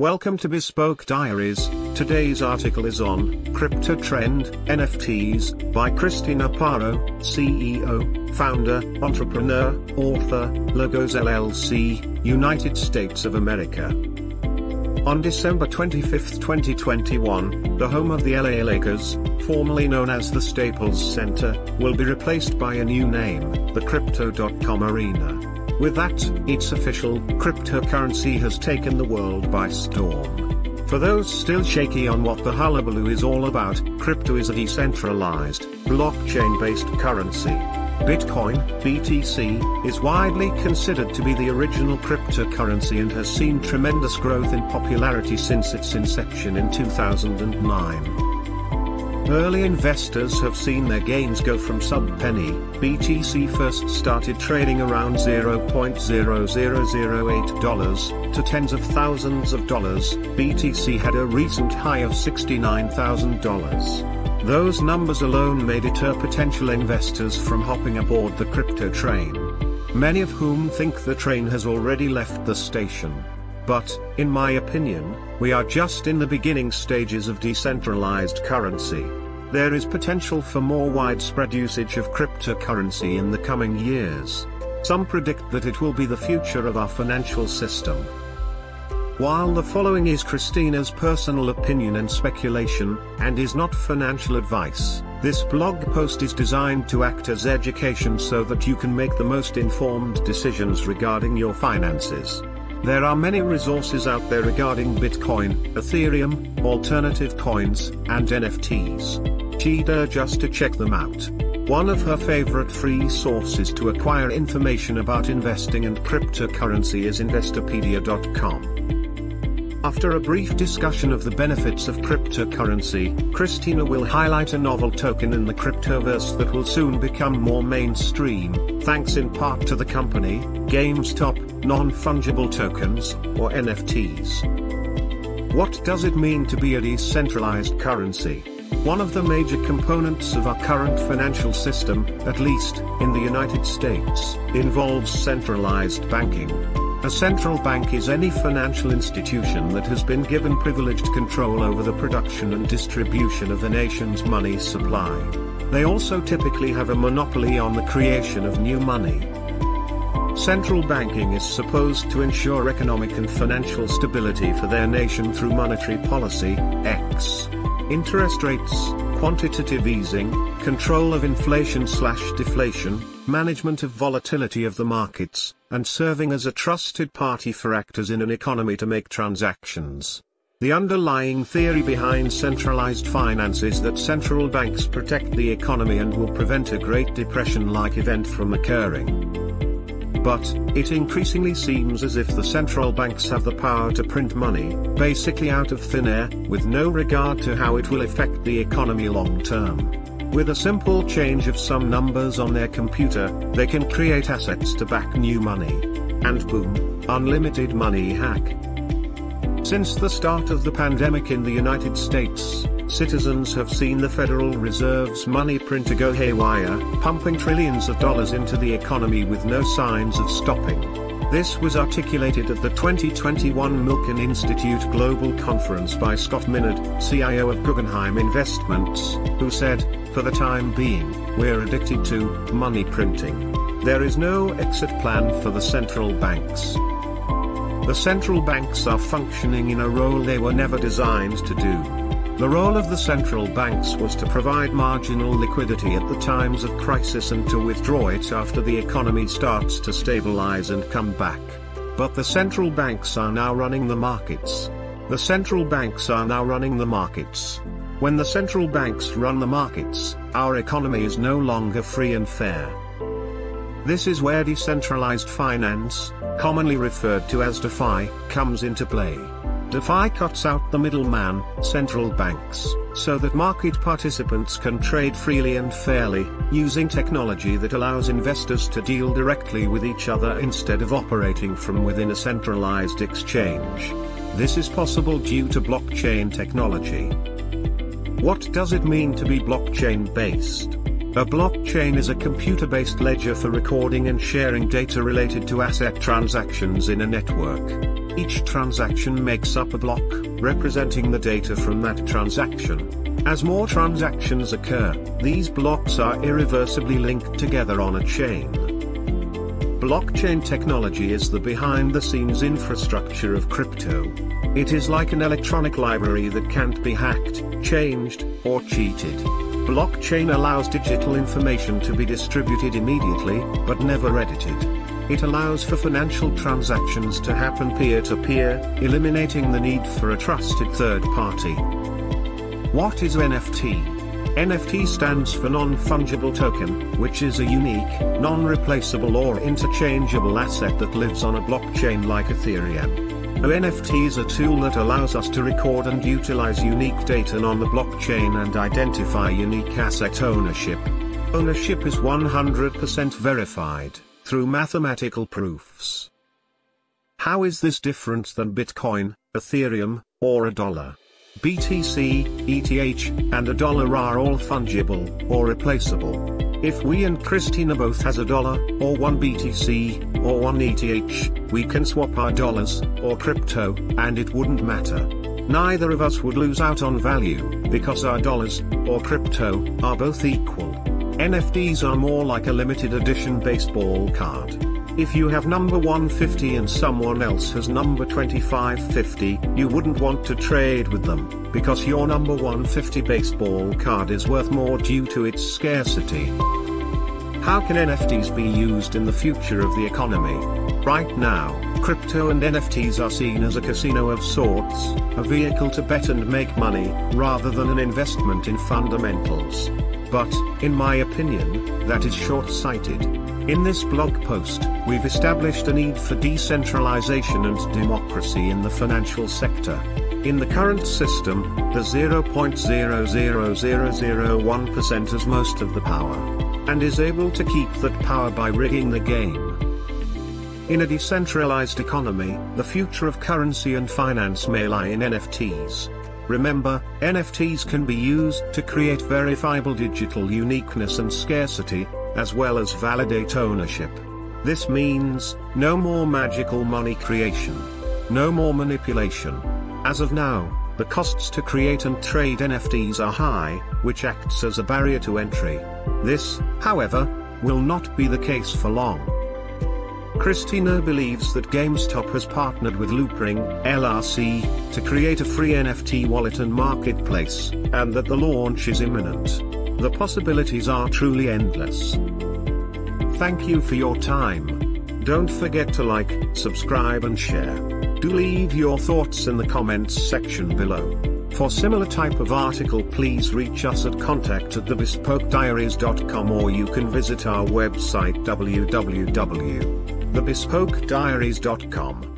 Welcome to Bespoke Diaries. Today's article is on Crypto Trend NFTs by Christina Paro, CEO, founder, entrepreneur, author, Logos LLC, United States of America. On December 25, 2021, the home of the LA Lakers, formerly known as the Staples Center, will be replaced by a new name, the Crypto.com Arena. With that, it's official, cryptocurrency has taken the world by storm. For those still shaky on what the hullabaloo is all about, crypto is a decentralized, blockchain-based currency. Bitcoin, BTC, is widely considered to be the original cryptocurrency and has seen tremendous growth in popularity since its inception in 2009. Early investors have seen their gains go from sub-penny. BTC first started trading around $0.0008 to tens of thousands of dollars. BTC had a recent high of $69,000. Those numbers alone may deter potential investors from hopping aboard the crypto train. Many of whom think the train has already left the station. But, in my opinion, we are just in the beginning stages of decentralized currency. There is potential for more widespread usage of cryptocurrency in the coming years. Some predict that it will be the future of our financial system. While the following is Christina's personal opinion and speculation, and is not financial advice, this blog post is designed to act as education so that you can make the most informed decisions regarding your finances. There are many resources out there regarding Bitcoin, Ethereum, alternative coins, and NFTs. She'd urge us to check them out. One of her favorite free sources to acquire information about investing and cryptocurrency is Investopedia.com. After a brief discussion of the benefits of cryptocurrency, Christina will highlight a novel token in the cryptoverse that will soon become more mainstream, thanks in part to the company, GameStop, non-fungible tokens, or NFTs. What does it mean to be a decentralized currency? One of the major components of our current financial system, at least, in the United States, involves centralized banking. A central bank is any financial institution that has been given privileged control over the production and distribution of the nation's money supply. They also typically have a monopoly on the creation of new money. Central banking is supposed to ensure economic and financial stability for their nation through monetary policy, X. Interest rates, quantitative easing, control of inflation slash deflation, management of volatility of the markets, and serving as a trusted party for actors in an economy to make transactions. The underlying theory behind centralized finance is that central banks protect the economy and will prevent a Great Depression-like event from occurring. But, it increasingly seems as if the central banks have the power to print money, basically out of thin air, with no regard to how it will affect the economy long term. With a simple change of some numbers on their computer, they can create assets to back new money. And boom, unlimited money hack. Since the start of the pandemic in the United States, citizens have seen the Federal Reserve's money printer go haywire, pumping trillions of dollars into the economy with no signs of stopping. This was articulated at the 2021 Milken Institute Global Conference by Scott Minerd, CIO of Guggenheim Investments, who said, For the time being, we're addicted to money printing. There is no exit plan for the central banks. The central banks are functioning in a role they were never designed to do. The role of the central banks was to provide marginal liquidity at the times of crisis and to withdraw it after the economy starts to stabilize and come back. But the central banks are now running the markets. The central banks are now running the markets. When the central banks run the markets, our economy is no longer free and fair. This is where decentralized finance, commonly referred to as DeFi, comes into play. DeFi cuts out the middleman, central banks, so that market participants can trade freely and fairly, using technology that allows investors to deal directly with each other instead of operating from within a centralized exchange. This is possible due to blockchain technology. What does it mean to be blockchain-based? A blockchain is a computer-based ledger for recording and sharing data related to asset transactions in a network. Each transaction makes up a block, representing the data from that transaction. As more transactions occur, these blocks are irreversibly linked together on a chain. Blockchain technology is the behind-the-scenes infrastructure of crypto. It is like an electronic library that can't be hacked, changed, or cheated. Blockchain allows digital information to be distributed immediately, but never edited. It allows for financial transactions to happen peer-to-peer, -peer, eliminating the need for a trusted third party. What is NFT? NFT stands for non-fungible token, which is a unique, non-replaceable or interchangeable asset that lives on a blockchain like Ethereum. An NFT is a tool that allows us to record and utilize unique data on the blockchain and identify unique asset ownership. Ownership is 100% verified, through mathematical proofs. How is this different than Bitcoin, Ethereum, or a dollar? BTC, ETH, and a dollar are all fungible, or replaceable. If we and Christina both has a dollar, or one BTC, or one ETH, we can swap our dollars, or crypto, and it wouldn't matter. Neither of us would lose out on value, because our dollars, or crypto, are both equal. NFTs are more like a limited edition baseball card. If you have number 150 and someone else has number 2550, you wouldn't want to trade with them, because your number 150 baseball card is worth more due to its scarcity. How can NFTs be used in the future of the economy? Right now, crypto and NFTs are seen as a casino of sorts, a vehicle to bet and make money, rather than an investment in fundamentals. But, in my opinion, that is short-sighted. In this blog post, we've established a need for decentralization and democracy in the financial sector. In the current system, the 0.00001% has most of the power, and is able to keep that power by rigging the game. In a decentralized economy, the future of currency and finance may lie in NFTs. Remember, NFTs can be used to create verifiable digital uniqueness and scarcity, as well as validate ownership. This means, no more magical money creation. No more manipulation. As of now, the costs to create and trade NFTs are high, which acts as a barrier to entry. This, however, will not be the case for long. Christina believes that GameStop has partnered with Loopring, LRC, to create a free NFT wallet and marketplace, and that the launch is imminent. The possibilities are truly endless. Thank you for your time. Don't forget to like, subscribe and share. Do leave your thoughts in the comments section below. For similar type of article please reach us at contact at thebespokediaries.com or you can visit our website www thebespokediaries.com.